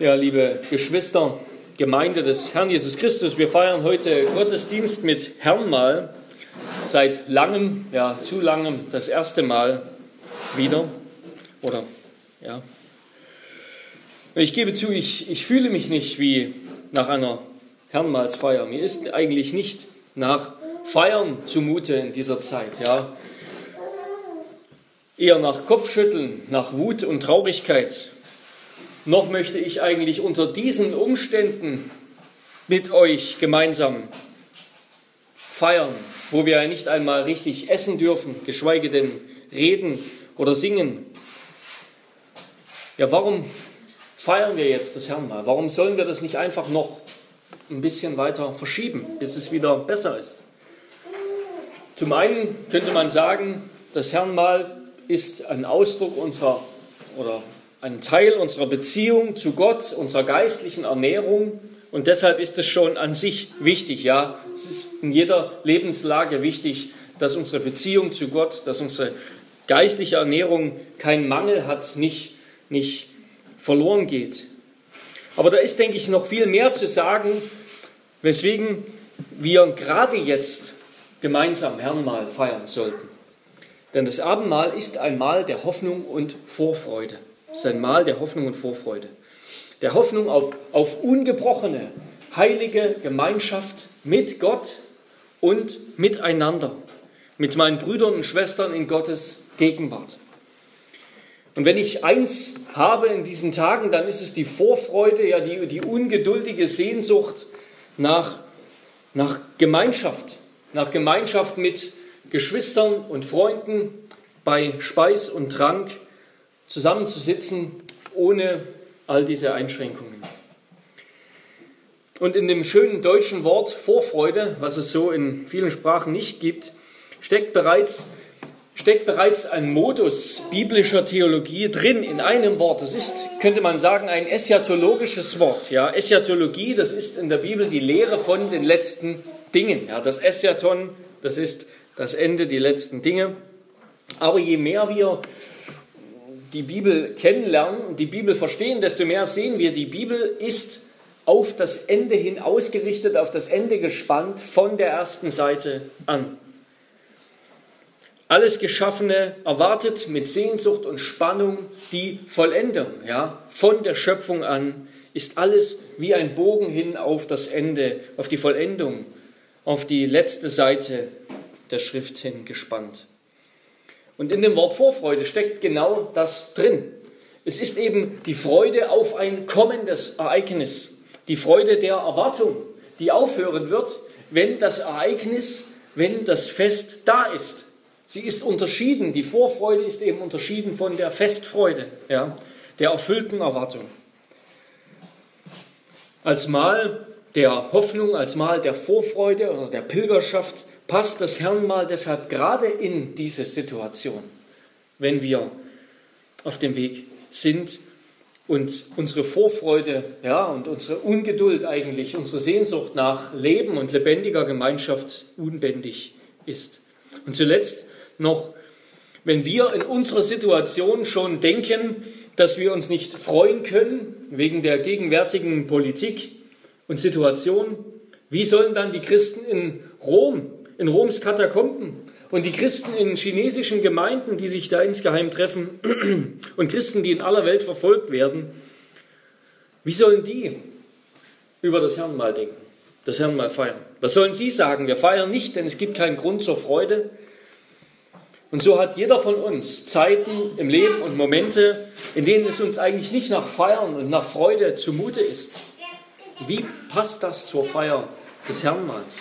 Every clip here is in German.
Ja, liebe Geschwister, Gemeinde des Herrn Jesus Christus, wir feiern heute Gottesdienst mit Herrnmal. Seit langem, ja, zu langem, das erste Mal wieder. Oder, ja. Ich gebe zu, ich, ich fühle mich nicht wie nach einer Herrnmalsfeier. Mir ist eigentlich nicht nach Feiern zumute in dieser Zeit, ja. Eher nach Kopfschütteln, nach Wut und Traurigkeit noch möchte ich eigentlich unter diesen Umständen mit euch gemeinsam feiern, wo wir ja nicht einmal richtig essen dürfen, geschweige denn reden oder singen. Ja, warum feiern wir jetzt das Herrn mal? Warum sollen wir das nicht einfach noch ein bisschen weiter verschieben, bis es wieder besser ist? Zum einen könnte man sagen, das Herrnmal ist ein Ausdruck unserer oder ein Teil unserer Beziehung zu Gott, unserer geistlichen Ernährung. Und deshalb ist es schon an sich wichtig, ja, es ist in jeder Lebenslage wichtig, dass unsere Beziehung zu Gott, dass unsere geistliche Ernährung keinen Mangel hat, nicht, nicht verloren geht. Aber da ist, denke ich, noch viel mehr zu sagen, weswegen wir gerade jetzt gemeinsam Herrnmal feiern sollten. Denn das Abendmahl ist ein Mahl der Hoffnung und Vorfreude ist ein Mahl der Hoffnung und Vorfreude. Der Hoffnung auf, auf ungebrochene, heilige Gemeinschaft mit Gott und miteinander, mit meinen Brüdern und Schwestern in Gottes Gegenwart. Und wenn ich eins habe in diesen Tagen, dann ist es die Vorfreude, ja die, die ungeduldige Sehnsucht nach, nach Gemeinschaft, nach Gemeinschaft mit Geschwistern und Freunden bei Speis und Trank, zusammenzusitzen ohne all diese Einschränkungen. Und in dem schönen deutschen Wort Vorfreude, was es so in vielen Sprachen nicht gibt, steckt bereits, steckt bereits ein Modus biblischer Theologie drin in einem Wort. Das ist, könnte man sagen, ein eschatologisches Wort. Ja, Eschatologie, das ist in der Bibel die Lehre von den letzten Dingen. Ja, das Eschaton, das ist das Ende, die letzten Dinge. Aber je mehr wir die Bibel kennenlernen und die Bibel verstehen, desto mehr sehen wir, die Bibel ist auf das Ende hin ausgerichtet, auf das Ende gespannt von der ersten Seite an. Alles Geschaffene erwartet mit Sehnsucht und Spannung die Vollendung. Ja? Von der Schöpfung an ist alles wie ein Bogen hin auf das Ende, auf die Vollendung, auf die letzte Seite der Schrift hin gespannt. Und in dem Wort Vorfreude steckt genau das drin. Es ist eben die Freude auf ein kommendes Ereignis, die Freude der Erwartung, die aufhören wird, wenn das Ereignis, wenn das Fest da ist. Sie ist unterschieden, die Vorfreude ist eben unterschieden von der Festfreude, ja, der erfüllten Erwartung. Als Mal der Hoffnung, als Mal der Vorfreude oder der Pilgerschaft passt das Herrnmal deshalb gerade in diese Situation, wenn wir auf dem Weg sind und unsere Vorfreude ja, und unsere Ungeduld eigentlich, unsere Sehnsucht nach Leben und lebendiger Gemeinschaft unbändig ist. Und zuletzt noch, wenn wir in unserer Situation schon denken, dass wir uns nicht freuen können wegen der gegenwärtigen Politik und Situation, wie sollen dann die Christen in Rom in Roms Katakomben und die Christen in chinesischen Gemeinden, die sich da insgeheim treffen und Christen, die in aller Welt verfolgt werden, wie sollen die über das Herrnmal denken, das Herrnmal feiern? Was sollen sie sagen? Wir feiern nicht, denn es gibt keinen Grund zur Freude. Und so hat jeder von uns Zeiten im Leben und Momente, in denen es uns eigentlich nicht nach Feiern und nach Freude zumute ist. Wie passt das zur Feier des Herrnmals?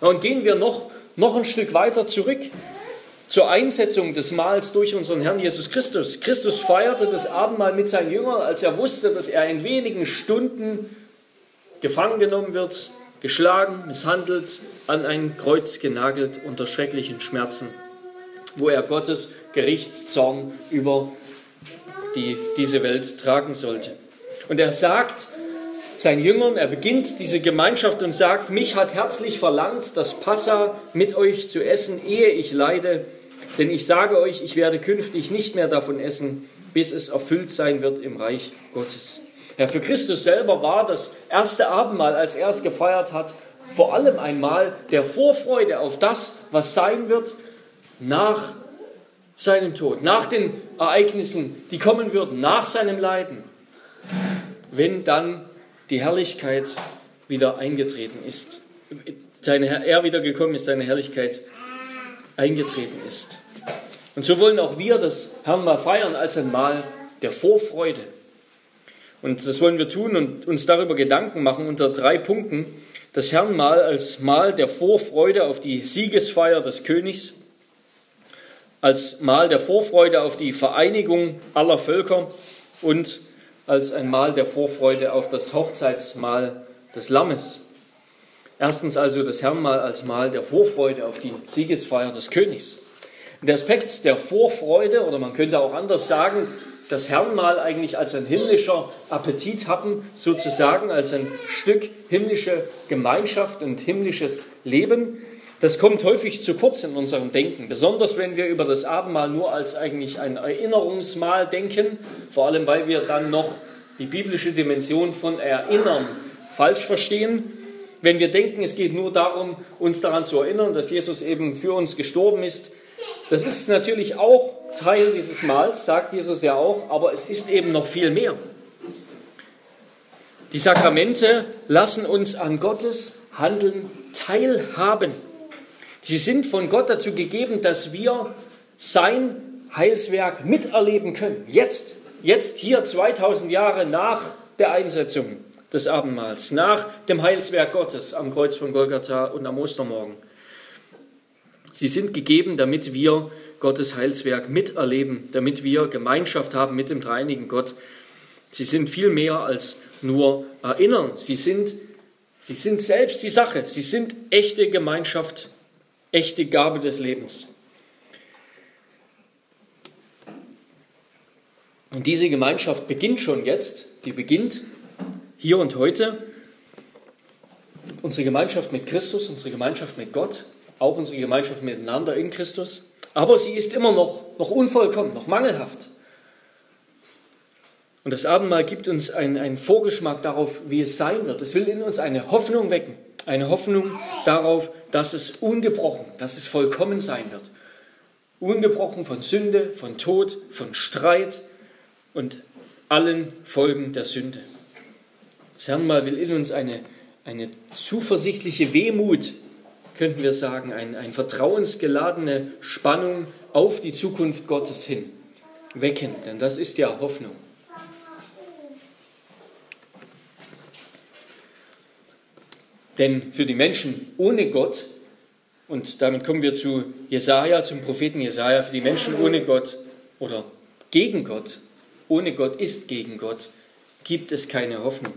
Und gehen wir noch, noch ein Stück weiter zurück zur Einsetzung des Mahls durch unseren Herrn Jesus Christus. Christus feierte das Abendmahl mit seinen Jüngern, als er wusste, dass er in wenigen Stunden gefangen genommen wird, geschlagen, misshandelt, an ein Kreuz genagelt unter schrecklichen Schmerzen, wo er Gottes Gerichtszorn über die, diese Welt tragen sollte. Und er sagt, seinen Jüngern, er beginnt diese Gemeinschaft und sagt, mich hat herzlich verlangt, das Passa mit euch zu essen, ehe ich leide, denn ich sage euch, ich werde künftig nicht mehr davon essen, bis es erfüllt sein wird im Reich Gottes. Ja, für Christus selber war das erste Abendmahl, als er es gefeiert hat, vor allem einmal der Vorfreude auf das, was sein wird nach seinem Tod, nach den Ereignissen, die kommen würden, nach seinem Leiden, wenn dann die Herrlichkeit wieder eingetreten ist, seine, er wieder gekommen ist, seine Herrlichkeit eingetreten ist. Und so wollen auch wir das Herrn mal feiern als ein Mal der Vorfreude. Und das wollen wir tun und uns darüber Gedanken machen unter drei Punkten. Das Herrnmal als Mal der Vorfreude auf die Siegesfeier des Königs, als Mal der Vorfreude auf die Vereinigung aller Völker und als ein Mal der Vorfreude auf das Hochzeitsmahl des Lammes. Erstens also das Herrnmal als Mal der Vorfreude auf die Siegesfeier des Königs. Der Aspekt der Vorfreude, oder man könnte auch anders sagen, das Herrnmal eigentlich als ein himmlischer Appetit hatten, sozusagen als ein Stück himmlische Gemeinschaft und himmlisches Leben, das kommt häufig zu kurz in unserem Denken, besonders wenn wir über das Abendmahl nur als eigentlich ein Erinnerungsmahl denken, vor allem weil wir dann noch die biblische Dimension von Erinnern falsch verstehen. Wenn wir denken, es geht nur darum, uns daran zu erinnern, dass Jesus eben für uns gestorben ist, das ist natürlich auch Teil dieses Mahls, sagt Jesus ja auch, aber es ist eben noch viel mehr. Die Sakramente lassen uns an Gottes Handeln teilhaben. Sie sind von Gott dazu gegeben, dass wir sein Heilswerk miterleben können. Jetzt, jetzt hier 2000 Jahre nach der Einsetzung des Abendmahls, nach dem Heilswerk Gottes am Kreuz von Golgatha und am Ostermorgen. Sie sind gegeben, damit wir Gottes Heilswerk miterleben, damit wir Gemeinschaft haben mit dem dreinigen Gott. Sie sind viel mehr als nur erinnern. Sie sind, sie sind selbst die Sache. Sie sind echte Gemeinschaft echte Gabe des Lebens. Und diese Gemeinschaft beginnt schon jetzt, die beginnt hier und heute. Unsere Gemeinschaft mit Christus, unsere Gemeinschaft mit Gott, auch unsere Gemeinschaft miteinander in Christus. Aber sie ist immer noch, noch unvollkommen, noch mangelhaft. Und das Abendmahl gibt uns einen, einen Vorgeschmack darauf, wie es sein wird. Es will in uns eine Hoffnung wecken. Eine Hoffnung darauf, dass es ungebrochen, dass es vollkommen sein wird. Ungebrochen von Sünde, von Tod, von Streit und allen Folgen der Sünde. Das Herrn will in uns eine, eine zuversichtliche Wehmut, könnten wir sagen, eine ein vertrauensgeladene Spannung auf die Zukunft Gottes hin wecken, denn das ist ja Hoffnung. Denn für die Menschen ohne Gott, und damit kommen wir zu Jesaja, zum Propheten Jesaja, für die Menschen ohne Gott oder gegen Gott, ohne Gott ist gegen Gott, gibt es keine Hoffnung.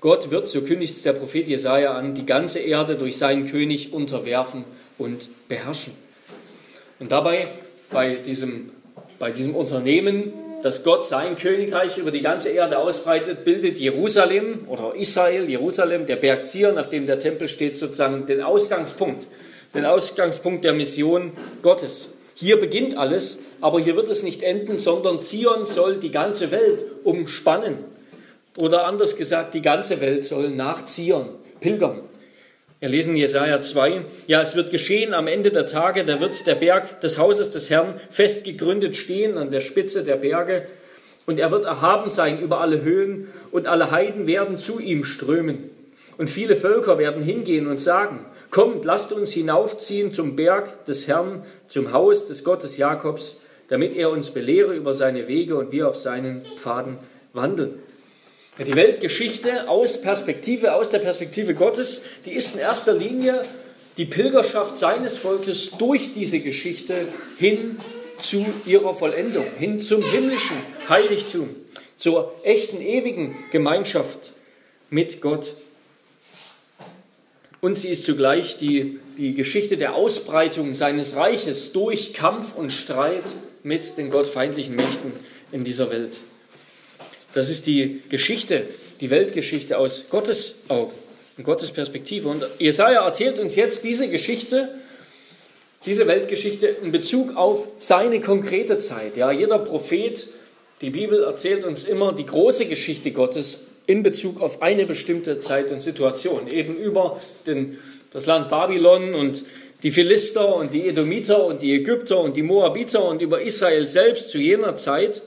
Gott wird, so kündigt der Prophet Jesaja an, die ganze Erde durch seinen König unterwerfen und beherrschen. Und dabei, bei diesem, bei diesem Unternehmen, dass Gott sein Königreich über die ganze Erde ausbreitet, bildet Jerusalem oder Israel, Jerusalem, der Berg Zion, auf dem der Tempel steht, sozusagen den Ausgangspunkt, den Ausgangspunkt der Mission Gottes. Hier beginnt alles, aber hier wird es nicht enden, sondern Zion soll die ganze Welt umspannen. Oder anders gesagt, die ganze Welt soll nach Zion pilgern. Wir lesen Jesaja 2. Ja, es wird geschehen am Ende der Tage, da wird der Berg des Hauses des Herrn fest gegründet stehen an der Spitze der Berge. Und er wird erhaben sein über alle Höhen und alle Heiden werden zu ihm strömen. Und viele Völker werden hingehen und sagen, kommt, lasst uns hinaufziehen zum Berg des Herrn, zum Haus des Gottes Jakobs, damit er uns belehre über seine Wege und wir auf seinen Pfaden wandeln. Die Weltgeschichte aus Perspektive, aus der Perspektive Gottes, die ist in erster Linie die Pilgerschaft seines Volkes durch diese Geschichte hin zu ihrer Vollendung, hin zum himmlischen Heiligtum, zur echten ewigen Gemeinschaft mit Gott. Und sie ist zugleich die, die Geschichte der Ausbreitung seines Reiches durch Kampf und Streit mit den gottfeindlichen Mächten in dieser Welt. Das ist die Geschichte, die Weltgeschichte aus Gottes Augen, in Gottes Perspektive. Und Jesaja erzählt uns jetzt diese Geschichte, diese Weltgeschichte in Bezug auf seine konkrete Zeit. Ja, jeder Prophet Die Bibel erzählt uns immer die große Geschichte Gottes in Bezug auf eine bestimmte Zeit und Situation, eben über den, das Land Babylon und die Philister und die Edomiter und die Ägypter und die Moabiter und über Israel selbst zu jener Zeit.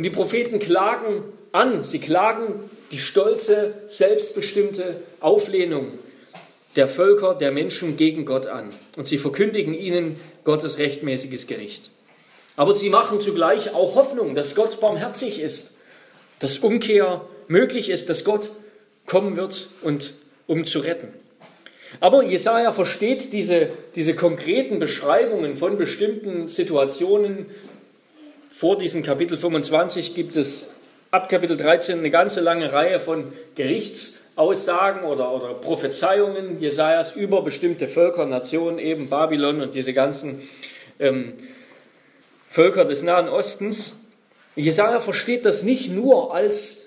Und die Propheten klagen an, sie klagen die stolze, selbstbestimmte Auflehnung der Völker, der Menschen gegen Gott an. Und sie verkündigen ihnen Gottes rechtmäßiges Gericht. Aber sie machen zugleich auch Hoffnung, dass Gott barmherzig ist, dass Umkehr möglich ist, dass Gott kommen wird, und, um zu retten. Aber Jesaja versteht diese, diese konkreten Beschreibungen von bestimmten Situationen. Vor diesem Kapitel 25 gibt es ab Kapitel 13 eine ganze lange Reihe von Gerichtsaussagen oder, oder Prophezeiungen Jesajas über bestimmte Völker, Nationen, eben Babylon und diese ganzen ähm, Völker des Nahen Ostens. Jesaja versteht das nicht nur als,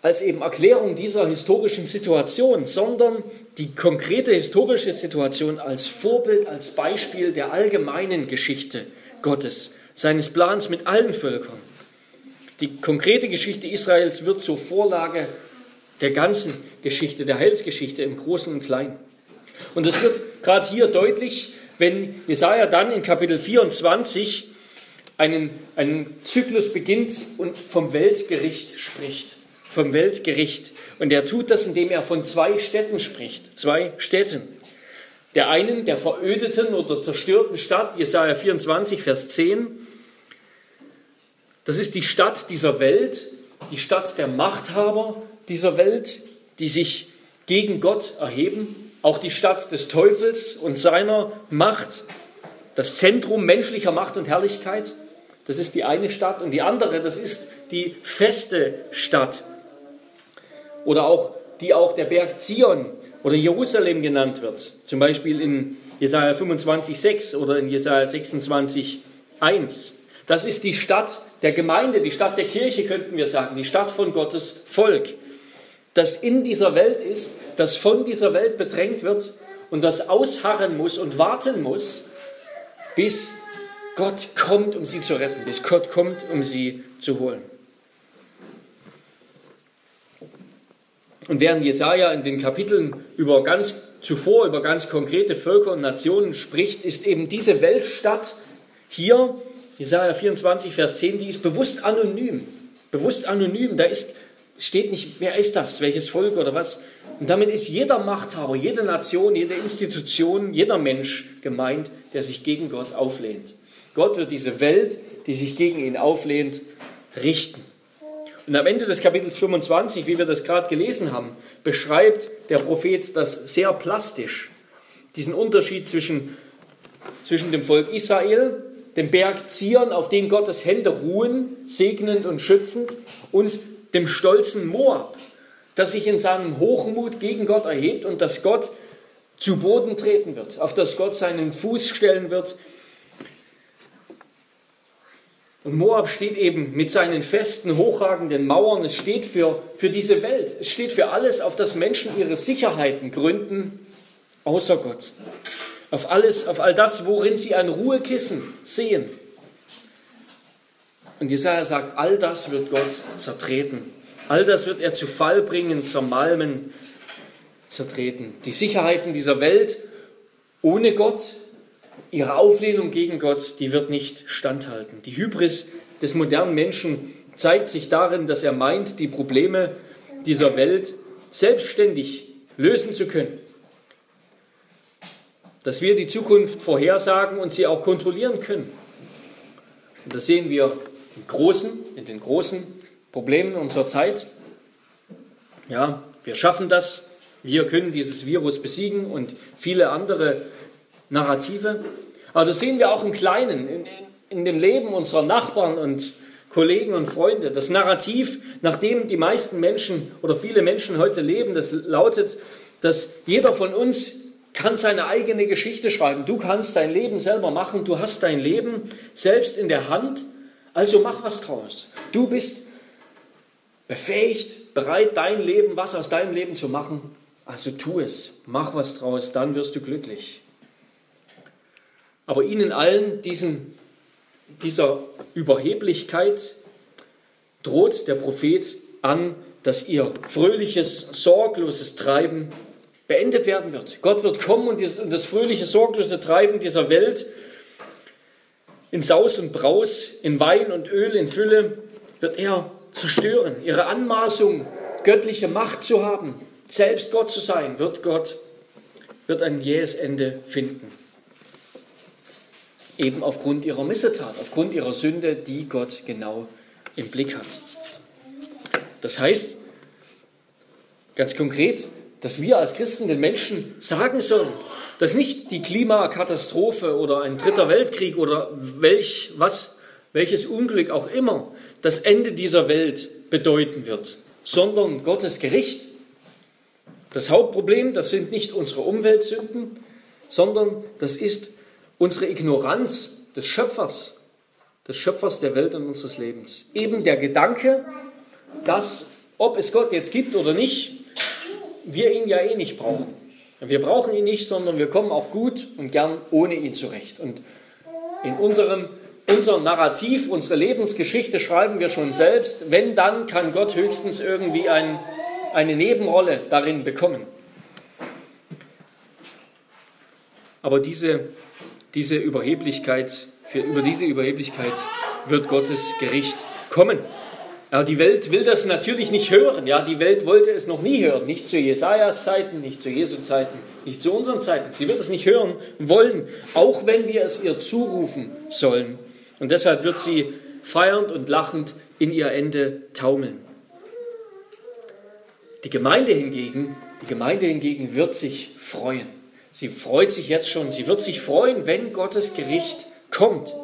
als eben Erklärung dieser historischen Situation, sondern die konkrete historische Situation als Vorbild, als Beispiel der allgemeinen Geschichte Gottes, seines Plans mit allen Völkern. Die konkrete Geschichte Israels wird zur Vorlage der ganzen Geschichte, der Heilsgeschichte im Großen und Kleinen. Und das wird gerade hier deutlich, wenn Jesaja dann in Kapitel 24 einen, einen Zyklus beginnt und vom Weltgericht spricht. Vom Weltgericht. Und er tut das, indem er von zwei Städten spricht. Zwei Städten. Der einen, der verödeten oder zerstörten Stadt, Jesaja 24, Vers 10. Das ist die Stadt dieser Welt, die Stadt der Machthaber dieser Welt, die sich gegen Gott erheben. Auch die Stadt des Teufels und seiner Macht, das Zentrum menschlicher Macht und Herrlichkeit. Das ist die eine Stadt. Und die andere, das ist die feste Stadt. Oder auch die auch der Berg Zion oder Jerusalem genannt wird. Zum Beispiel in Jesaja 25,6 oder in Jesaja 26,1. Das ist die Stadt der Gemeinde, die Stadt der Kirche, könnten wir sagen, die Stadt von Gottes Volk, das in dieser Welt ist, das von dieser Welt bedrängt wird und das ausharren muss und warten muss, bis Gott kommt, um sie zu retten, bis Gott kommt, um sie zu holen. Und während Jesaja in den Kapiteln über ganz zuvor über ganz konkrete Völker und Nationen spricht, ist eben diese Weltstadt hier, Jesaja 24, Vers 10, die ist bewusst anonym. Bewusst anonym. Da ist, steht nicht, wer ist das, welches Volk oder was. Und damit ist jeder Machthaber, jede Nation, jede Institution, jeder Mensch gemeint, der sich gegen Gott auflehnt. Gott wird diese Welt, die sich gegen ihn auflehnt, richten. Und am Ende des Kapitels 25, wie wir das gerade gelesen haben, beschreibt der Prophet das sehr plastisch. Diesen Unterschied zwischen, zwischen dem Volk Israel, dem Berg Zion, auf dem Gottes Hände ruhen, segnend und schützend, und dem stolzen Moab, das sich in seinem Hochmut gegen Gott erhebt und das Gott zu Boden treten wird, auf das Gott seinen Fuß stellen wird. Und Moab steht eben mit seinen festen, hochragenden Mauern, es steht für, für diese Welt, es steht für alles, auf das Menschen ihre Sicherheiten gründen, außer Gott. Auf alles, auf all das, worin sie ein Ruhekissen sehen. Und Jesaja sagt, all das wird Gott zertreten. All das wird er zu Fall bringen, zermalmen, zertreten. Die Sicherheiten dieser Welt ohne Gott ihre Auflehnung gegen Gott, die wird nicht standhalten. Die Hybris des modernen Menschen zeigt sich darin, dass er meint, die Probleme dieser Welt selbstständig lösen zu können. Dass wir die Zukunft vorhersagen und sie auch kontrollieren können. Und das sehen wir in großen, in den großen Problemen unserer Zeit. Ja, wir schaffen das. Wir können dieses Virus besiegen und viele andere Narrative. Aber das sehen wir auch im Kleinen, in, in dem Leben unserer Nachbarn und Kollegen und Freunde. Das Narrativ, nach dem die meisten Menschen oder viele Menschen heute leben, das lautet, dass jeder von uns kann seine eigene Geschichte schreiben. Du kannst dein Leben selber machen. Du hast dein Leben selbst in der Hand. Also mach was draus. Du bist befähigt, bereit, dein Leben, was aus deinem Leben zu machen. Also tu es. Mach was draus, dann wirst du glücklich. Aber ihnen allen, diesen, dieser Überheblichkeit droht der Prophet an, dass ihr fröhliches, sorgloses Treiben beendet werden wird. Gott wird kommen und, das fröhliche, sorglose Treiben dieser Welt in Saus und Braus, in Wein und Öl, in Fülle, wird er zerstören. Ihre Anmaßung, göttliche Macht zu haben, selbst Gott zu sein, wird Gott, wird ein jähes Ende finden. Eben aufgrund ihrer Missetat, aufgrund ihrer Sünde, die Gott genau im Blick hat. Das heißt, ganz konkret, dass wir als Christen den Menschen sagen sollen, dass nicht die Klimakatastrophe oder ein dritter Weltkrieg oder welch, was, welches Unglück auch immer das Ende dieser Welt bedeuten wird, sondern Gottes Gericht. Das Hauptproblem, das sind nicht unsere Umweltsünden, sondern das ist unsere Ignoranz des Schöpfers, des Schöpfers der Welt und unseres Lebens. Eben der Gedanke, dass, ob es Gott jetzt gibt oder nicht, wir ihn ja eh nicht brauchen. Wir brauchen ihn nicht, sondern wir kommen auch gut und gern ohne ihn zurecht. Und in unserem unser Narrativ, unsere Lebensgeschichte schreiben wir schon selbst. Wenn, dann kann Gott höchstens irgendwie ein, eine Nebenrolle darin bekommen. Aber diese, diese Überheblichkeit, für, über diese Überheblichkeit wird Gottes Gericht kommen. Ja, die Welt will das natürlich nicht hören. Ja, die Welt wollte es noch nie hören. Nicht zu Jesajas Zeiten, nicht zu Jesu Zeiten, nicht zu unseren Zeiten. Sie wird es nicht hören wollen, auch wenn wir es ihr zurufen sollen. Und deshalb wird sie feiernd und lachend in ihr Ende taumeln. Die Gemeinde hingegen, die Gemeinde hingegen wird sich freuen. Sie freut sich jetzt schon. Sie wird sich freuen, wenn Gottes Gericht kommt.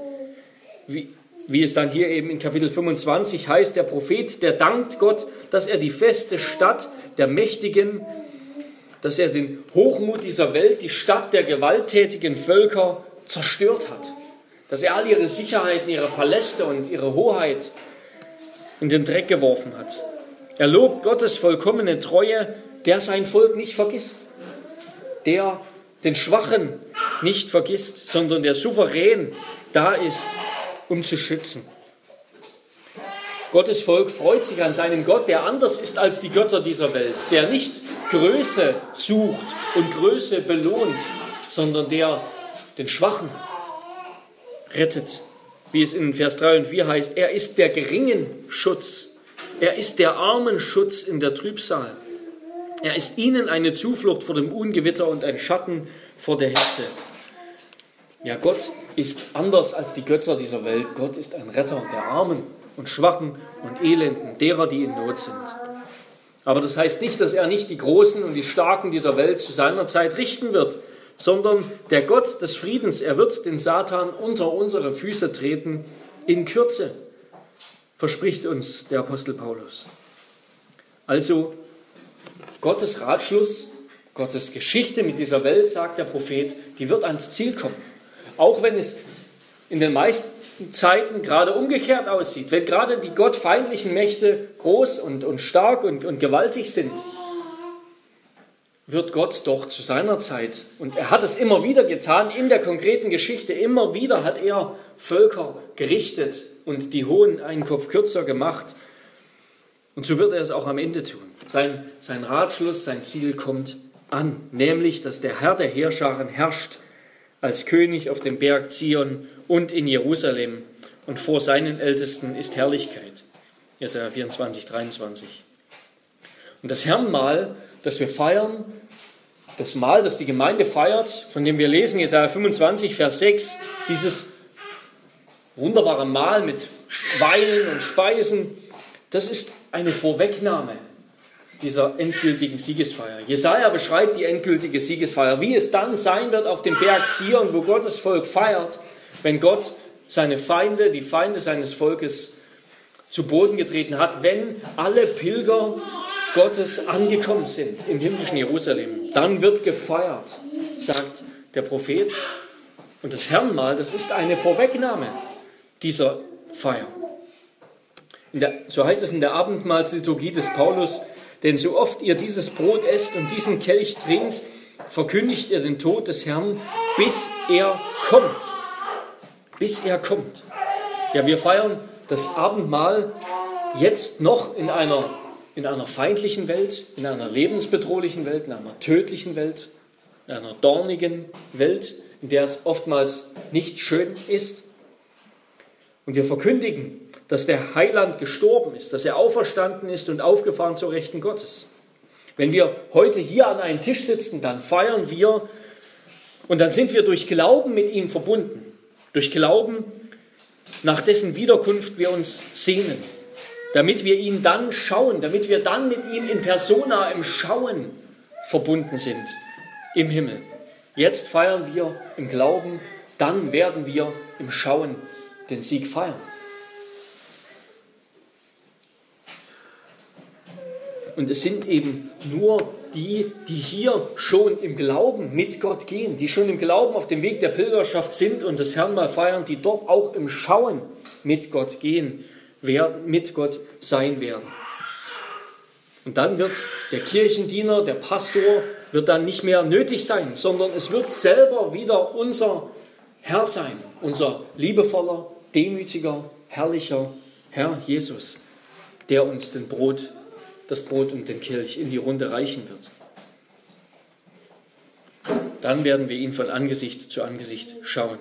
Wie, wie es dann hier eben in Kapitel 25 heißt, der Prophet, der dankt Gott, dass er die feste Stadt der Mächtigen, dass er den Hochmut dieser Welt, die Stadt der gewalttätigen Völker zerstört hat. Dass er all ihre Sicherheiten, ihre Paläste und ihre Hoheit in den Dreck geworfen hat. Er lobt Gottes vollkommene Treue, der sein Volk nicht vergisst, der den Schwachen nicht vergisst, sondern der souverän da ist um zu schützen. Gottes Volk freut sich an seinem Gott, der anders ist als die Götter dieser Welt, der nicht Größe sucht und Größe belohnt, sondern der den Schwachen rettet. Wie es in Vers 3 und 4 heißt, er ist der geringen Schutz, er ist der armen Schutz in der Trübsal. Er ist ihnen eine Zuflucht vor dem Ungewitter und ein Schatten vor der Hitze. Ja, Gott ist anders als die Götter dieser Welt. Gott ist ein Retter der Armen und Schwachen und Elenden, derer, die in Not sind. Aber das heißt nicht, dass er nicht die Großen und die Starken dieser Welt zu seiner Zeit richten wird, sondern der Gott des Friedens, er wird den Satan unter unsere Füße treten in Kürze, verspricht uns der Apostel Paulus. Also Gottes Ratschluss, Gottes Geschichte mit dieser Welt, sagt der Prophet, die wird ans Ziel kommen. Auch wenn es in den meisten Zeiten gerade umgekehrt aussieht, wenn gerade die gottfeindlichen Mächte groß und, und stark und, und gewaltig sind, wird Gott doch zu seiner Zeit, und er hat es immer wieder getan, in der konkreten Geschichte, immer wieder hat er Völker gerichtet und die Hohen einen Kopf kürzer gemacht. Und so wird er es auch am Ende tun. Sein, sein Ratschluss, sein Ziel kommt an, nämlich, dass der Herr der Heerscharen herrscht als König auf dem Berg Zion und in Jerusalem und vor seinen Ältesten ist Herrlichkeit. Jesaja 24, 23. Und das Herrnmal, das wir feiern, das Mahl, das die Gemeinde feiert, von dem wir lesen, Jesaja 25, Vers 6, dieses wunderbare Mahl mit Weinen und Speisen, das ist eine Vorwegnahme dieser endgültigen Siegesfeier. Jesaja beschreibt die endgültige Siegesfeier, wie es dann sein wird auf dem Berg Zion, wo Gottes Volk feiert, wenn Gott seine Feinde, die Feinde seines Volkes zu Boden getreten hat, wenn alle Pilger Gottes angekommen sind im himmlischen Jerusalem. Dann wird gefeiert, sagt der Prophet. Und das Herrenmahl, das ist eine Vorwegnahme dieser Feier. Der, so heißt es in der Abendmahlsliturgie des Paulus, denn so oft ihr dieses Brot esst und diesen Kelch trinkt, verkündigt ihr den Tod des Herrn, bis er kommt. Bis er kommt. Ja, wir feiern das Abendmahl jetzt noch in einer, in einer feindlichen Welt, in einer lebensbedrohlichen Welt, in einer tödlichen Welt, in einer dornigen Welt, in der es oftmals nicht schön ist. Und wir verkündigen, dass der Heiland gestorben ist, dass er auferstanden ist und aufgefahren zur Rechten Gottes. Wenn wir heute hier an einem Tisch sitzen, dann feiern wir und dann sind wir durch Glauben mit ihm verbunden. Durch Glauben, nach dessen Wiederkunft wir uns sehnen. Damit wir ihn dann schauen, damit wir dann mit ihm in Persona im Schauen verbunden sind im Himmel. Jetzt feiern wir im Glauben, dann werden wir im Schauen den Sieg feiern. Und es sind eben nur die, die hier schon im Glauben mit Gott gehen, die schon im Glauben auf dem Weg der Pilgerschaft sind und das Herrn mal feiern, die dort auch im Schauen mit Gott gehen werden, mit Gott sein werden. Und dann wird der Kirchendiener, der Pastor, wird dann nicht mehr nötig sein, sondern es wird selber wieder unser Herr sein, unser liebevoller, demütiger, herrlicher Herr Jesus, der uns den Brot das Brot und den Kelch in die Runde reichen wird. Dann werden wir ihn von Angesicht zu Angesicht schauen.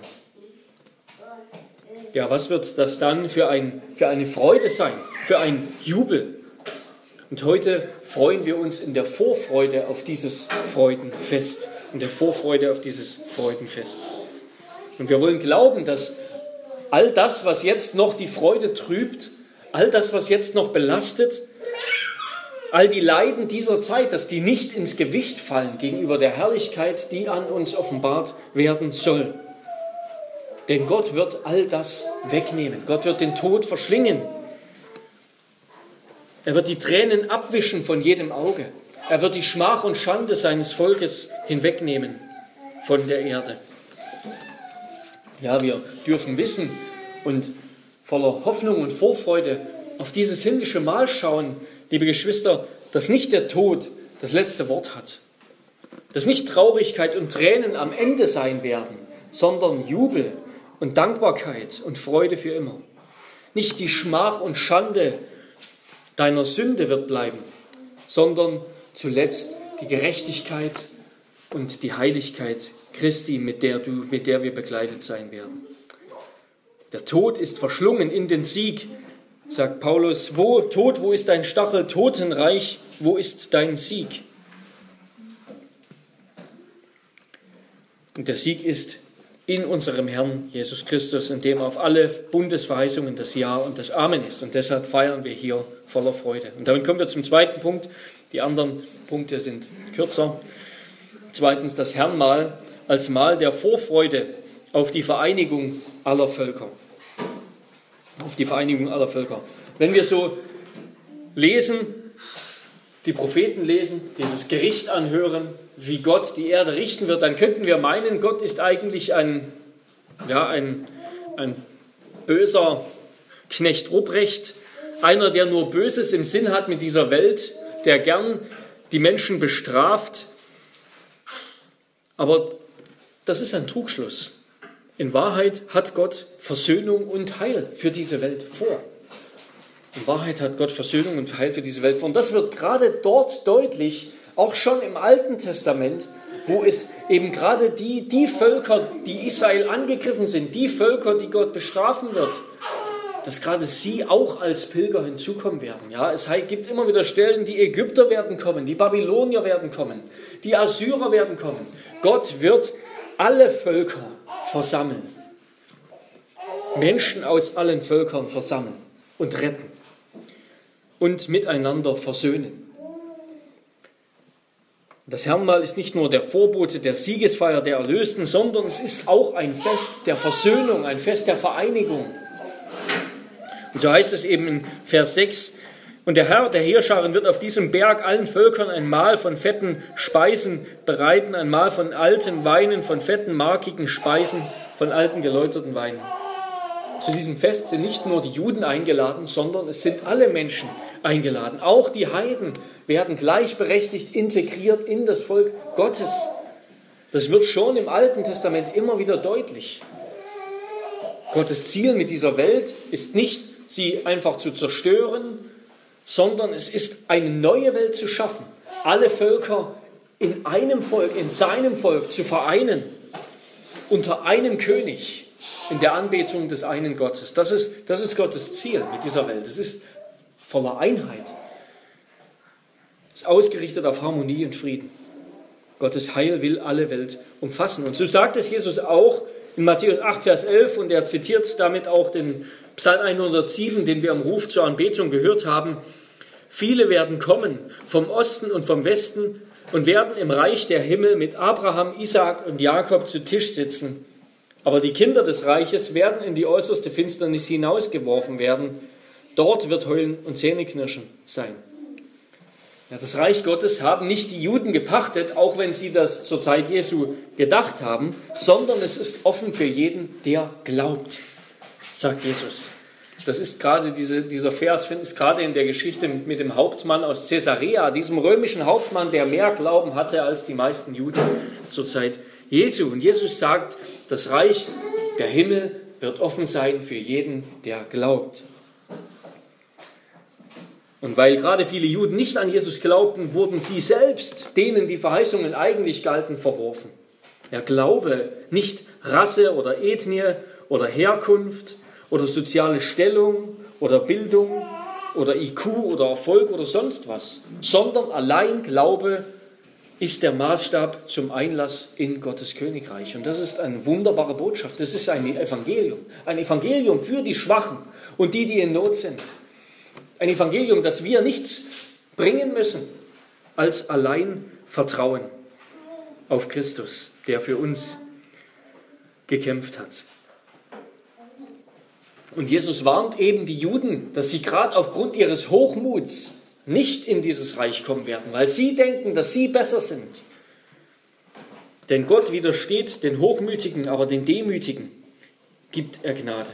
Ja, was wird das dann für, ein, für eine Freude sein, für ein Jubel? Und heute freuen wir uns in der Vorfreude auf dieses Freudenfest, in der Vorfreude auf dieses Freudenfest. Und wir wollen glauben, dass all das, was jetzt noch die Freude trübt, all das, was jetzt noch belastet, all die Leiden dieser Zeit, dass die nicht ins Gewicht fallen gegenüber der Herrlichkeit, die an uns offenbart werden soll. Denn Gott wird all das wegnehmen. Gott wird den Tod verschlingen. Er wird die Tränen abwischen von jedem Auge. Er wird die Schmach und Schande seines Volkes hinwegnehmen von der Erde. Ja, wir dürfen wissen und voller Hoffnung und Vorfreude auf dieses himmlische Mahl schauen, liebe Geschwister, dass nicht der Tod das letzte Wort hat. Dass nicht Traurigkeit und Tränen am Ende sein werden, sondern Jubel und Dankbarkeit und Freude für immer. Nicht die Schmach und Schande deiner Sünde wird bleiben, sondern zuletzt die Gerechtigkeit und die Heiligkeit Christi, mit der, du, mit der wir begleitet sein werden. Der Tod ist verschlungen in den Sieg, sagt Paulus, wo, Tod, wo ist dein Stachel, Totenreich, wo ist dein Sieg? Und der Sieg ist in unserem Herrn Jesus Christus, in dem auf alle Bundesverheißungen das Ja und das Amen ist. Und deshalb feiern wir hier voller Freude. Und damit kommen wir zum zweiten Punkt. Die anderen Punkte sind kürzer. Zweitens das Herrnmal als Mahl der Vorfreude auf die Vereinigung aller Völker auf die Vereinigung aller Völker. Wenn wir so lesen, die Propheten lesen, dieses Gericht anhören, wie Gott die Erde richten wird, dann könnten wir meinen, Gott ist eigentlich ein, ja, ein, ein böser Knecht Ruprecht, einer, der nur Böses im Sinn hat mit dieser Welt, der gern die Menschen bestraft. Aber das ist ein Trugschluss. In Wahrheit hat Gott Versöhnung und Heil für diese Welt vor. In Wahrheit hat Gott Versöhnung und Heil für diese Welt vor. Und das wird gerade dort deutlich, auch schon im Alten Testament, wo es eben gerade die, die Völker, die Israel angegriffen sind, die Völker, die Gott bestrafen wird, dass gerade sie auch als Pilger hinzukommen werden. Ja, es gibt immer wieder Stellen, die Ägypter werden kommen, die Babylonier werden kommen, die Assyrer werden kommen. Gott wird alle Völker versammeln. Menschen aus allen Völkern versammeln und retten und miteinander versöhnen. Das Herrnmal ist nicht nur der Vorbote der Siegesfeier der Erlösten, sondern es ist auch ein Fest der Versöhnung, ein Fest der Vereinigung. Und so heißt es eben in Vers 6, und der Herr der Heerscharen wird auf diesem Berg allen Völkern ein Mahl von fetten Speisen bereiten, ein Mahl von alten Weinen, von fetten, markigen Speisen, von alten geläuterten Weinen. Zu diesem Fest sind nicht nur die Juden eingeladen, sondern es sind alle Menschen eingeladen. Auch die Heiden werden gleichberechtigt integriert in das Volk Gottes. Das wird schon im Alten Testament immer wieder deutlich. Gottes Ziel mit dieser Welt ist nicht sie einfach zu zerstören, sondern es ist eine neue Welt zu schaffen. Alle Völker in einem Volk, in seinem Volk zu vereinen, unter einem König, in der Anbetung des einen Gottes. Das ist, das ist Gottes Ziel mit dieser Welt. Es ist voller Einheit. Es ist ausgerichtet auf Harmonie und Frieden. Gottes Heil will alle Welt umfassen. Und so sagt es Jesus auch in Matthäus 8, Vers 11, und er zitiert damit auch den Psalm 107, den wir am Ruf zur Anbetung gehört haben. Viele werden kommen vom Osten und vom Westen und werden im Reich der Himmel mit Abraham, Isaak und Jakob zu Tisch sitzen. Aber die Kinder des Reiches werden in die äußerste Finsternis hinausgeworfen werden. Dort wird Heulen und Zähneknirschen sein. Ja, das Reich Gottes haben nicht die Juden gepachtet, auch wenn sie das zur Zeit Jesu gedacht haben, sondern es ist offen für jeden, der glaubt, sagt Jesus. Das ist gerade diese, dieser Vers, ist gerade in der Geschichte mit dem Hauptmann aus Caesarea, diesem römischen Hauptmann, der mehr Glauben hatte als die meisten Juden zur Zeit Jesu. Und Jesus sagt, das Reich der Himmel wird offen sein für jeden, der glaubt. Und weil gerade viele Juden nicht an Jesus glaubten, wurden sie selbst, denen die Verheißungen eigentlich galten, verworfen. Der Glaube, nicht Rasse oder Ethnie oder Herkunft oder soziale Stellung oder Bildung oder IQ oder Erfolg oder sonst was, sondern allein Glaube ist der Maßstab zum Einlass in Gottes Königreich. Und das ist eine wunderbare Botschaft. Das ist ein Evangelium. Ein Evangelium für die Schwachen und die, die in Not sind. Ein Evangelium, das wir nichts bringen müssen, als allein Vertrauen auf Christus, der für uns gekämpft hat. Und Jesus warnt eben die Juden, dass sie gerade aufgrund ihres Hochmuts nicht in dieses Reich kommen werden, weil sie denken, dass sie besser sind. Denn Gott widersteht den Hochmütigen, aber den Demütigen gibt er Gnade.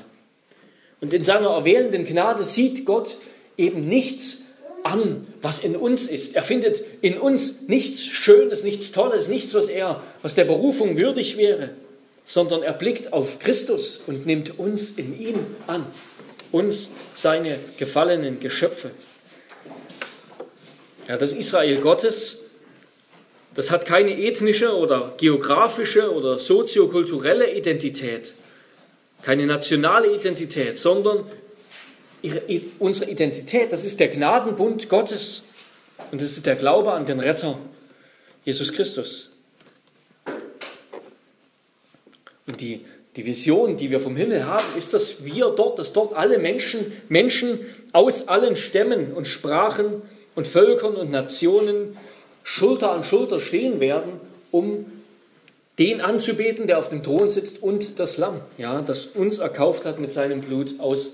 Und in seiner erwählenden Gnade sieht Gott eben nichts an, was in uns ist. Er findet in uns nichts Schönes, nichts Tolles, nichts, was er, was der Berufung würdig wäre, sondern er blickt auf Christus und nimmt uns in ihm an, uns seine gefallenen Geschöpfe. Ja, das Israel Gottes, das hat keine ethnische oder geografische oder soziokulturelle Identität, keine nationale Identität, sondern ihre, unsere Identität, das ist der Gnadenbund Gottes und das ist der Glaube an den Retter, Jesus Christus. Und die, die Vision, die wir vom Himmel haben, ist, dass wir dort, dass dort alle Menschen, Menschen aus allen Stämmen und Sprachen und Völkern und Nationen Schulter an Schulter stehen werden, um den anzubeten, der auf dem Thron sitzt und das Lamm, ja, das uns erkauft hat mit seinem Blut aus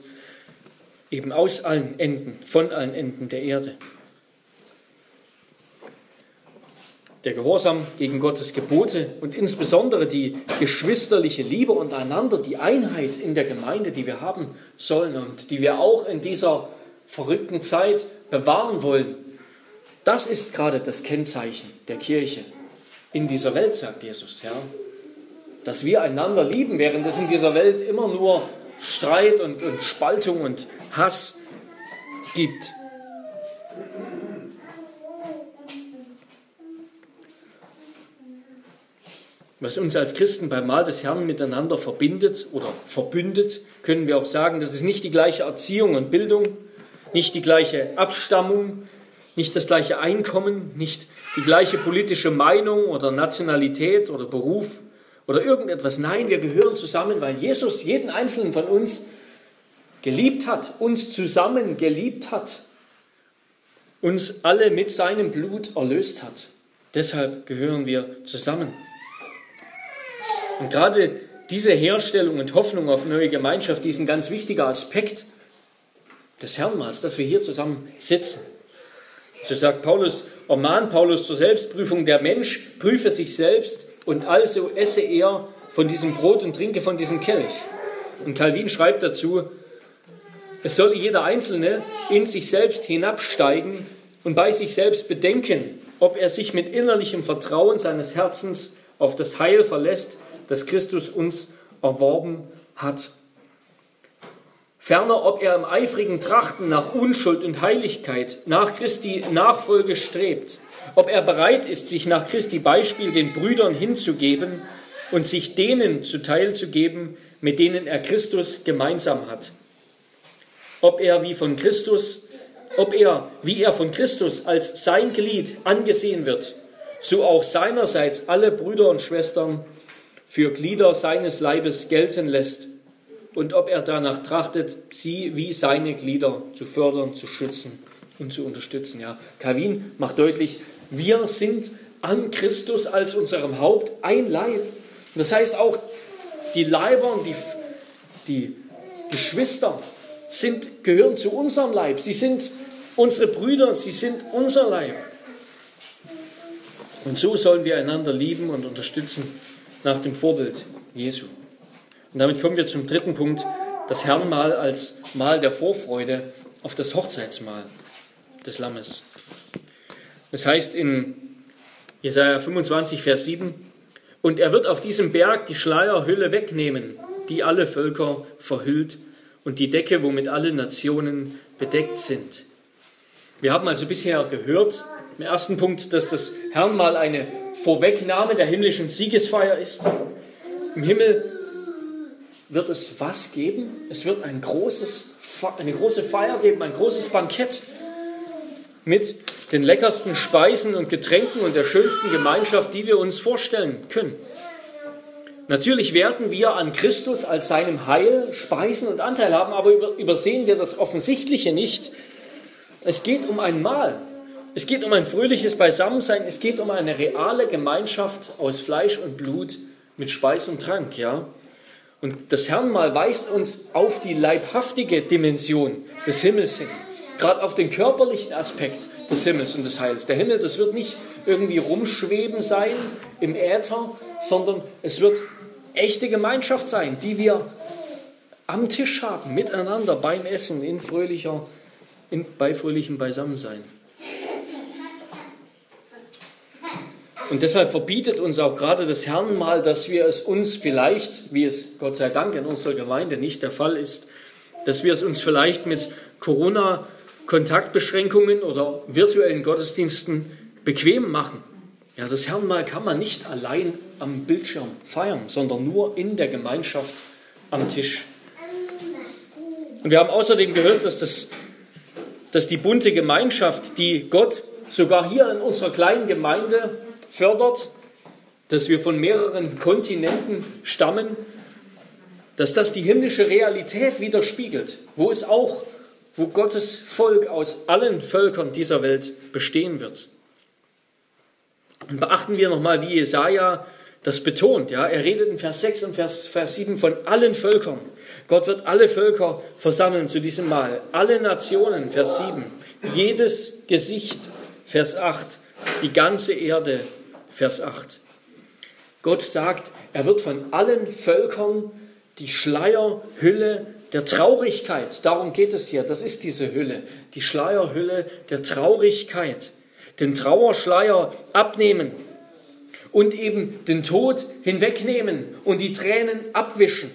eben aus allen Enden, von allen Enden der Erde. Der Gehorsam gegen Gottes Gebote und insbesondere die geschwisterliche Liebe untereinander, die Einheit in der Gemeinde, die wir haben sollen und die wir auch in dieser verrückten Zeit bewahren wollen, das ist gerade das Kennzeichen der Kirche in dieser Welt, sagt Jesus. Ja? Dass wir einander lieben, während es in dieser Welt immer nur Streit und, und Spaltung und Hass gibt. Was uns als Christen beim Mahl des Herrn miteinander verbindet oder verbündet, können wir auch sagen, das ist nicht die gleiche Erziehung und Bildung, nicht die gleiche Abstammung, nicht das gleiche Einkommen, nicht die gleiche politische Meinung oder Nationalität oder Beruf oder irgendetwas. Nein, wir gehören zusammen, weil Jesus jeden einzelnen von uns geliebt hat, uns zusammen geliebt hat, uns alle mit seinem Blut erlöst hat. Deshalb gehören wir zusammen. Und gerade diese Herstellung und Hoffnung auf neue Gemeinschaft, die ist ein ganz wichtiger Aspekt des Herrnmahls, dass wir hier zusammen sitzen. So sagt Paulus, ermahnt Paulus zur Selbstprüfung, der Mensch prüfe sich selbst und also esse er von diesem Brot und trinke von diesem Kelch. Und Calvin schreibt dazu, es soll jeder Einzelne in sich selbst hinabsteigen und bei sich selbst bedenken, ob er sich mit innerlichem Vertrauen seines Herzens auf das Heil verlässt, das Christus uns erworben hat. Ferner, ob er im eifrigen Trachten nach Unschuld und Heiligkeit, nach Christi Nachfolge strebt, ob er bereit ist, sich nach Christi Beispiel den Brüdern hinzugeben und sich denen zuteil zu geben, mit denen er Christus gemeinsam hat. Ob er wie von Christus, ob er, wie er von Christus als sein Glied angesehen wird, so auch seinerseits alle Brüder und Schwestern für Glieder seines Leibes gelten lässt und ob er danach trachtet, sie wie seine Glieder zu fördern, zu schützen und zu unterstützen. Ja, Calvin macht deutlich, wir sind an Christus als unserem Haupt ein Leib. Das heißt auch, die Leiber und die, die Geschwister sind, gehören zu unserem Leib. Sie sind unsere Brüder, sie sind unser Leib. Und so sollen wir einander lieben und unterstützen nach dem Vorbild Jesu. Und damit kommen wir zum dritten Punkt, das Herrnmahl als Mahl der Vorfreude auf das Hochzeitsmahl des Lammes. Das heißt in Jesaja 25, Vers 7, und er wird auf diesem Berg die Schleierhülle wegnehmen, die alle Völker verhüllt, und die Decke, womit alle Nationen bedeckt sind. Wir haben also bisher gehört, im ersten Punkt, dass das Herrnmal eine Vorwegnahme der himmlischen Siegesfeier ist. Im Himmel wird es was geben? Es wird ein großes, eine große Feier geben, ein großes Bankett mit den leckersten Speisen und Getränken und der schönsten Gemeinschaft, die wir uns vorstellen können. Natürlich werden wir an Christus als seinem Heil Speisen und Anteil haben, aber übersehen wir das Offensichtliche nicht. Es geht um ein Mahl. Es geht um ein fröhliches Beisammensein. Es geht um eine reale Gemeinschaft aus Fleisch und Blut mit Speis und Trank, ja. Und das Herrnmal weist uns auf die leibhaftige Dimension des Himmels hin, gerade auf den körperlichen Aspekt des Himmels und des Heils. Der Himmel, das wird nicht irgendwie rumschweben sein im Äther, sondern es wird echte Gemeinschaft sein, die wir am Tisch haben, miteinander beim Essen, in fröhlicher, in, bei fröhlichem Beisammensein. Und deshalb verbietet uns auch gerade das Herrenmal, dass wir es uns vielleicht, wie es Gott sei Dank in unserer Gemeinde nicht der Fall ist, dass wir es uns vielleicht mit Corona-Kontaktbeschränkungen oder virtuellen Gottesdiensten bequem machen. Ja, das Herrenmal kann man nicht allein am Bildschirm feiern, sondern nur in der Gemeinschaft am Tisch. Und wir haben außerdem gehört, dass, das, dass die bunte Gemeinschaft, die Gott sogar hier in unserer kleinen Gemeinde fördert, dass wir von mehreren Kontinenten stammen, dass das die himmlische Realität widerspiegelt, wo es auch, wo Gottes Volk aus allen Völkern dieser Welt bestehen wird. Und beachten wir nochmal, wie Jesaja das betont. Ja? Er redet in Vers 6 und Vers, Vers 7 von allen Völkern. Gott wird alle Völker versammeln zu diesem Mal. Alle Nationen, Vers 7. Jedes Gesicht, Vers 8. Die ganze Erde, Vers 8. Gott sagt, er wird von allen Völkern die Schleierhülle der Traurigkeit, darum geht es hier, das ist diese Hülle, die Schleierhülle der Traurigkeit, den Trauerschleier abnehmen und eben den Tod hinwegnehmen und die Tränen abwischen.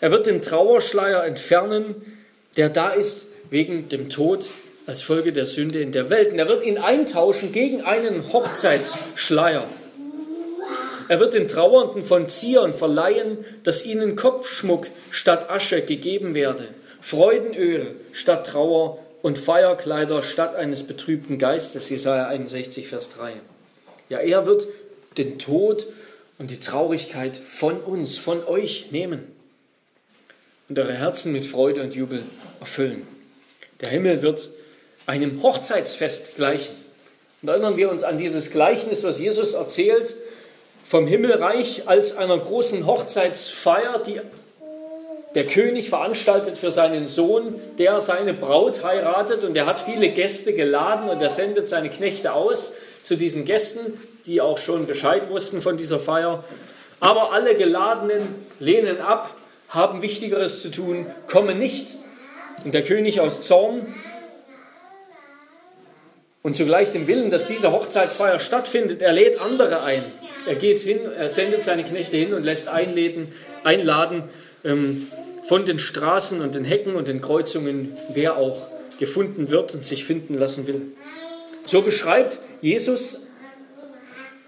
Er wird den Trauerschleier entfernen, der da ist wegen dem Tod als Folge der Sünde in der Welt. Und er wird ihn eintauschen gegen einen Hochzeitsschleier. Er wird den Trauernden von Zion verleihen, dass ihnen Kopfschmuck statt Asche gegeben werde, Freudenöl statt Trauer und Feierkleider statt eines betrübten Geistes. Jesaja 61, Vers 3. Ja, er wird den Tod und die Traurigkeit von uns, von euch nehmen und eure Herzen mit Freude und Jubel erfüllen. Der Himmel wird einem Hochzeitsfest gleichen. Und erinnern wir uns an dieses Gleichnis, was Jesus erzählt vom Himmelreich als einer großen Hochzeitsfeier, die der König veranstaltet für seinen Sohn, der seine Braut heiratet und er hat viele Gäste geladen und er sendet seine Knechte aus zu diesen Gästen, die auch schon Bescheid wussten von dieser Feier. Aber alle Geladenen lehnen ab, haben Wichtigeres zu tun, kommen nicht. Und der König aus Zorn und zugleich dem Willen, dass diese Hochzeitsfeier stattfindet, er lädt andere ein. Er geht hin, er sendet seine Knechte hin und lässt einladen, einladen ähm, von den Straßen und den Hecken und den Kreuzungen, wer auch gefunden wird und sich finden lassen will. So beschreibt Jesus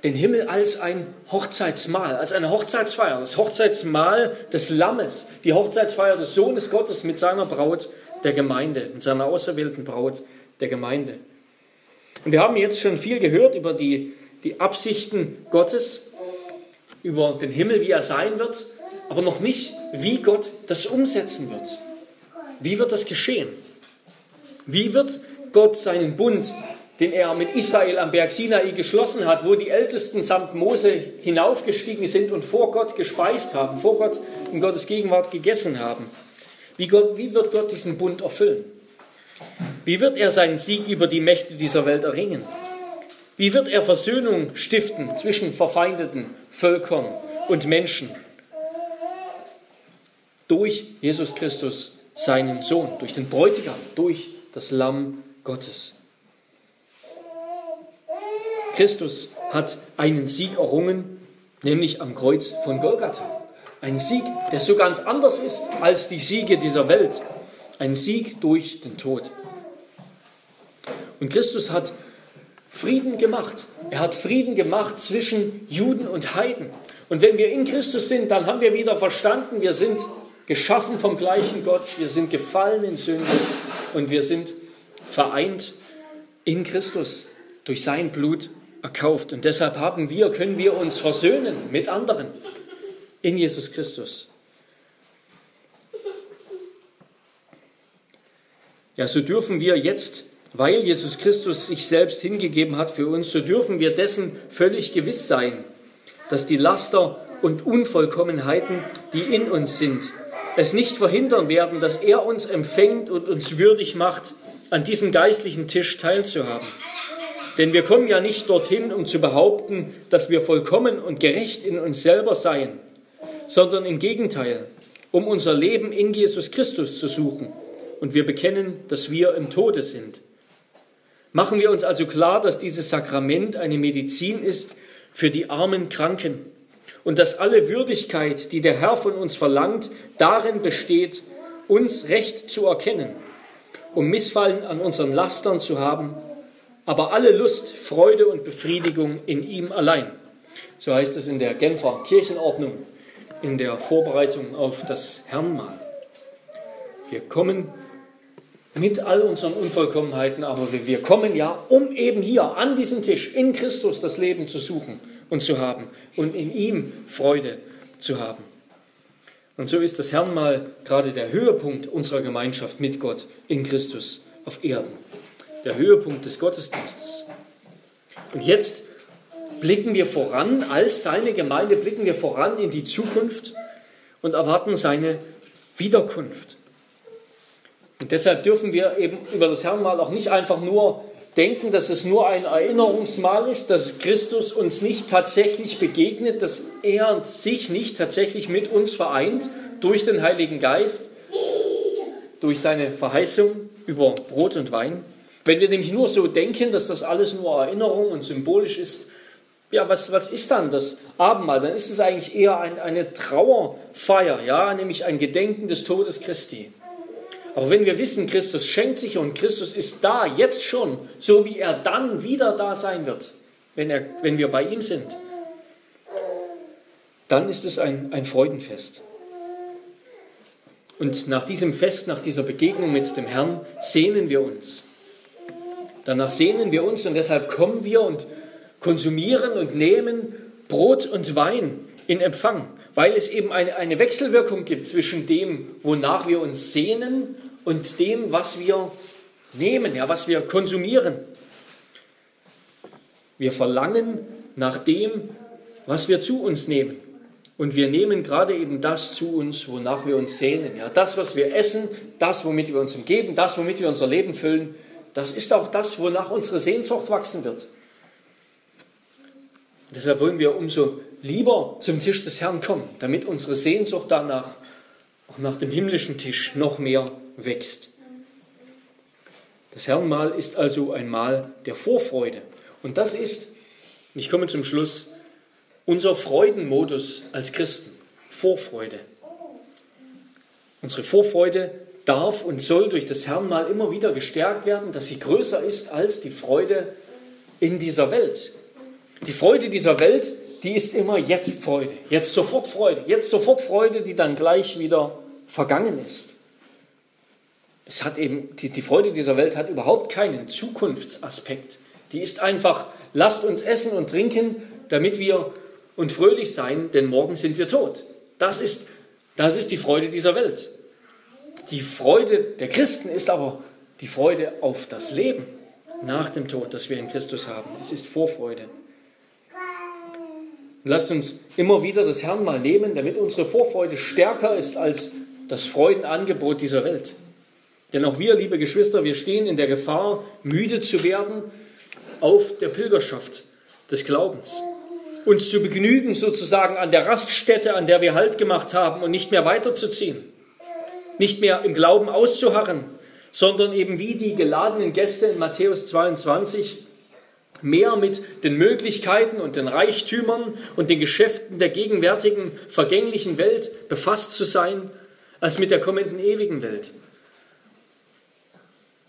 den Himmel als ein Hochzeitsmahl, als eine Hochzeitsfeier, das Hochzeitsmahl des Lammes, die Hochzeitsfeier des Sohnes Gottes mit seiner Braut der Gemeinde, mit seiner auserwählten Braut der Gemeinde. Und wir haben jetzt schon viel gehört über die, die Absichten Gottes, über den Himmel, wie er sein wird, aber noch nicht, wie Gott das umsetzen wird. Wie wird das geschehen? Wie wird Gott seinen Bund den er mit Israel am Berg Sinai geschlossen hat, wo die Ältesten samt Mose hinaufgestiegen sind und vor Gott gespeist haben, vor Gott in Gottes Gegenwart gegessen haben. Wie, Gott, wie wird Gott diesen Bund erfüllen? Wie wird er seinen Sieg über die Mächte dieser Welt erringen? Wie wird er Versöhnung stiften zwischen verfeindeten Völkern und Menschen? Durch Jesus Christus, seinen Sohn, durch den Bräutigam, durch das Lamm Gottes. Christus hat einen Sieg errungen, nämlich am Kreuz von Golgatha. Ein Sieg, der so ganz anders ist als die Siege dieser Welt. Ein Sieg durch den Tod. Und Christus hat Frieden gemacht. Er hat Frieden gemacht zwischen Juden und Heiden. Und wenn wir in Christus sind, dann haben wir wieder verstanden, wir sind geschaffen vom gleichen Gott, wir sind gefallen in Sünde und wir sind vereint in Christus durch sein Blut erkauft. Und deshalb haben wir, können wir uns versöhnen mit anderen in Jesus Christus. Ja, so dürfen wir jetzt, weil Jesus Christus sich selbst hingegeben hat für uns, so dürfen wir dessen völlig gewiss sein, dass die Laster und Unvollkommenheiten, die in uns sind, es nicht verhindern werden, dass er uns empfängt und uns würdig macht, an diesem geistlichen Tisch teilzuhaben. Denn wir kommen ja nicht dorthin, um zu behaupten, dass wir vollkommen und gerecht in uns selber seien, sondern im Gegenteil, um unser Leben in Jesus Christus zu suchen. Und wir bekennen, dass wir im Tode sind. Machen wir uns also klar, dass dieses Sakrament eine Medizin ist für die armen Kranken und dass alle Würdigkeit, die der Herr von uns verlangt, darin besteht, uns recht zu erkennen, um Missfallen an unseren Lastern zu haben aber alle Lust, Freude und Befriedigung in ihm allein. So heißt es in der Genfer Kirchenordnung in der Vorbereitung auf das Herrnmahl. Wir kommen mit all unseren Unvollkommenheiten, aber wir kommen ja, um eben hier an diesem Tisch in Christus das Leben zu suchen und zu haben und in ihm Freude zu haben. Und so ist das Herrnmahl gerade der Höhepunkt unserer Gemeinschaft mit Gott in Christus auf Erden der Höhepunkt des Gottesdienstes. Und jetzt blicken wir voran, als seine Gemeinde blicken wir voran in die Zukunft und erwarten seine Wiederkunft. Und deshalb dürfen wir eben über das Herrnmal auch nicht einfach nur denken, dass es nur ein Erinnerungsmal ist, dass Christus uns nicht tatsächlich begegnet, dass er sich nicht tatsächlich mit uns vereint durch den Heiligen Geist, durch seine Verheißung über Brot und Wein. Wenn wir nämlich nur so denken, dass das alles nur Erinnerung und symbolisch ist, ja, was, was ist dann das Abendmahl? Dann ist es eigentlich eher ein, eine Trauerfeier, ja, nämlich ein Gedenken des Todes Christi. Aber wenn wir wissen, Christus schenkt sich und Christus ist da, jetzt schon, so wie er dann wieder da sein wird, wenn, er, wenn wir bei ihm sind, dann ist es ein, ein Freudenfest. Und nach diesem Fest, nach dieser Begegnung mit dem Herrn, sehnen wir uns Danach sehnen wir uns und deshalb kommen wir und konsumieren und nehmen Brot und Wein in Empfang, weil es eben eine, eine Wechselwirkung gibt zwischen dem, wonach wir uns sehnen und dem, was wir nehmen, ja, was wir konsumieren. Wir verlangen nach dem, was wir zu uns nehmen. Und wir nehmen gerade eben das zu uns, wonach wir uns sehnen. Ja, das, was wir essen, das, womit wir uns umgeben, das, womit wir unser Leben füllen, das ist auch das, wonach unsere Sehnsucht wachsen wird. Deshalb wollen wir umso lieber zum Tisch des Herrn kommen, damit unsere Sehnsucht danach auch nach dem himmlischen Tisch noch mehr wächst. Das Herrenmahl ist also ein Mahl der Vorfreude. Und das ist, ich komme zum Schluss, unser Freudenmodus als Christen. Vorfreude. Unsere Vorfreude darf und soll durch das Herrn mal immer wieder gestärkt werden, dass sie größer ist als die Freude in dieser Welt. Die Freude dieser Welt, die ist immer jetzt Freude, jetzt sofort Freude, jetzt sofort Freude, die dann gleich wieder vergangen ist. Es hat eben, die, die Freude dieser Welt hat überhaupt keinen Zukunftsaspekt. Die ist einfach, lasst uns essen und trinken, damit wir und fröhlich sein, denn morgen sind wir tot. Das ist, das ist die Freude dieser Welt. Die Freude der Christen ist aber die Freude auf das Leben nach dem Tod, das wir in Christus haben. Es ist Vorfreude. Lasst uns immer wieder das Herrn mal nehmen, damit unsere Vorfreude stärker ist als das Freudenangebot dieser Welt. Denn auch wir, liebe Geschwister, wir stehen in der Gefahr, müde zu werden auf der Pilgerschaft des Glaubens. Uns zu begnügen sozusagen an der Raststätte, an der wir Halt gemacht haben und nicht mehr weiterzuziehen. Nicht mehr im Glauben auszuharren, sondern eben wie die geladenen Gäste in Matthäus 22 mehr mit den Möglichkeiten und den Reichtümern und den Geschäften der gegenwärtigen vergänglichen Welt befasst zu sein, als mit der kommenden ewigen Welt.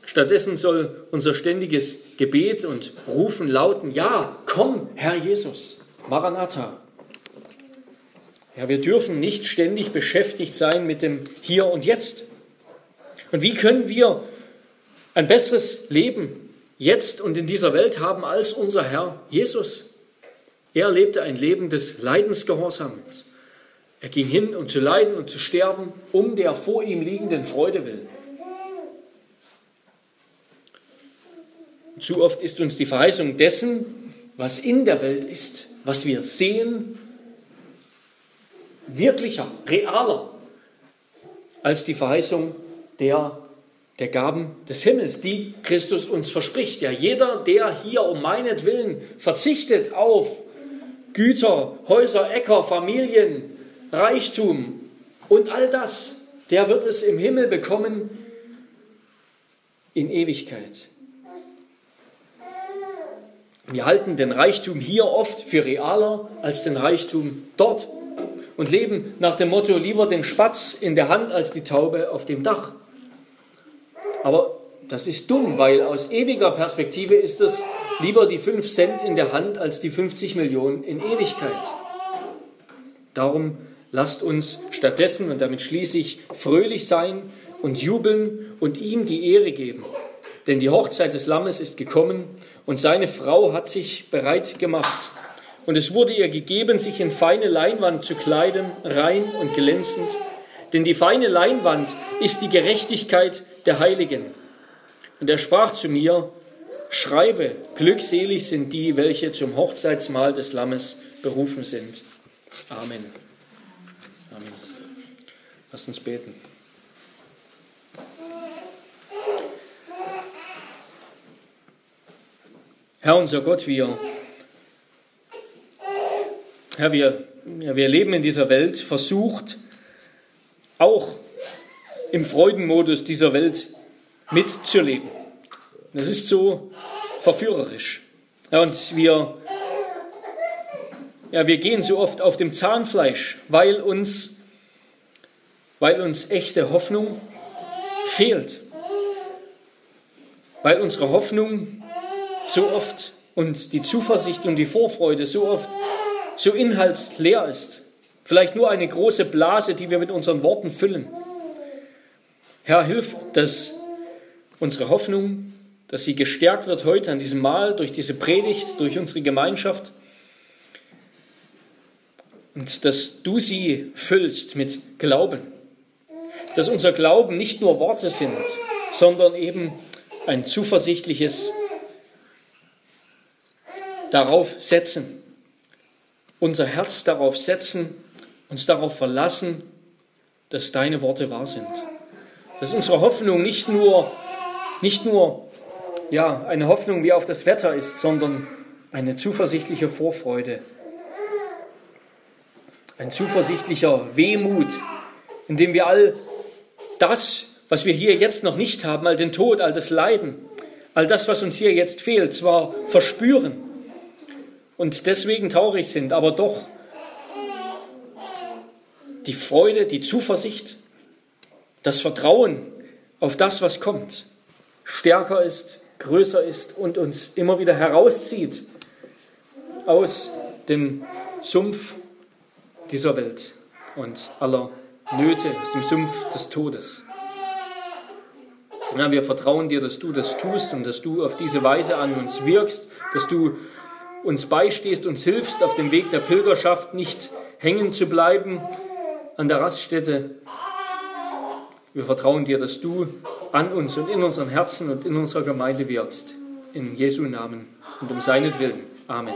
Stattdessen soll unser ständiges Gebet und Rufen lauten, ja, komm, Herr Jesus, Maranatha. Ja, wir dürfen nicht ständig beschäftigt sein mit dem Hier und Jetzt. Und wie können wir ein besseres Leben jetzt und in dieser Welt haben als unser Herr Jesus. Er lebte ein Leben des Leidensgehorsams. Er ging hin, um zu leiden und zu sterben, um der vor ihm liegenden Freude willen. Zu oft ist uns die Verheißung dessen, was in der Welt ist, was wir sehen, wirklicher, realer als die Verheißung der der Gaben des Himmels, die Christus uns verspricht. Ja, jeder, der hier um meinetwillen verzichtet auf Güter, Häuser, Äcker, Familien, Reichtum und all das, der wird es im Himmel bekommen in Ewigkeit. Wir halten den Reichtum hier oft für realer als den Reichtum dort und leben nach dem Motto lieber den Spatz in der Hand als die Taube auf dem Dach. Aber das ist dumm, weil aus ewiger Perspektive ist es lieber die 5 Cent in der Hand als die 50 Millionen in Ewigkeit. Darum lasst uns stattdessen, und damit schließe ich, fröhlich sein und jubeln und ihm die Ehre geben. Denn die Hochzeit des Lammes ist gekommen und seine Frau hat sich bereit gemacht. Und es wurde ihr gegeben, sich in feine Leinwand zu kleiden, rein und glänzend. Denn die feine Leinwand ist die Gerechtigkeit der Heiligen. Und er sprach zu mir, schreibe, glückselig sind die, welche zum Hochzeitsmahl des Lammes berufen sind. Amen. Amen. Lasst uns beten. Herr unser Gott, wir, Herr, wir, ja, wir leben in dieser Welt versucht, auch im Freudenmodus dieser Welt mitzuleben. Das ist so verführerisch. Ja, und wir, ja, wir gehen so oft auf dem Zahnfleisch, weil uns, weil uns echte Hoffnung fehlt. Weil unsere Hoffnung so oft und die Zuversicht und die Vorfreude so oft so inhaltsleer ist. Vielleicht nur eine große Blase, die wir mit unseren Worten füllen. Herr, hilf, dass unsere Hoffnung, dass sie gestärkt wird heute an diesem Mal durch diese Predigt, durch unsere Gemeinschaft und dass du sie füllst mit Glauben. Dass unser Glauben nicht nur Worte sind, sondern eben ein zuversichtliches darauf setzen, unser Herz darauf setzen, uns darauf verlassen, dass deine Worte wahr sind. Dass unsere Hoffnung nicht nur, nicht nur ja, eine Hoffnung wie auf das Wetter ist, sondern eine zuversichtliche Vorfreude, ein zuversichtlicher Wehmut, in dem wir all das, was wir hier jetzt noch nicht haben, all den Tod, all das Leiden, all das, was uns hier jetzt fehlt, zwar verspüren und deswegen traurig sind, aber doch die Freude, die Zuversicht das Vertrauen auf das, was kommt, stärker ist, größer ist und uns immer wieder herauszieht aus dem Sumpf dieser Welt und aller Nöte, aus dem Sumpf des Todes. Ja, wir vertrauen dir, dass du das tust und dass du auf diese Weise an uns wirkst, dass du uns beistehst, uns hilfst, auf dem Weg der Pilgerschaft nicht hängen zu bleiben an der Raststätte. Wir vertrauen dir, dass du an uns und in unseren Herzen und in unserer Gemeinde wirkst. In Jesu Namen und um seinetwillen. Amen.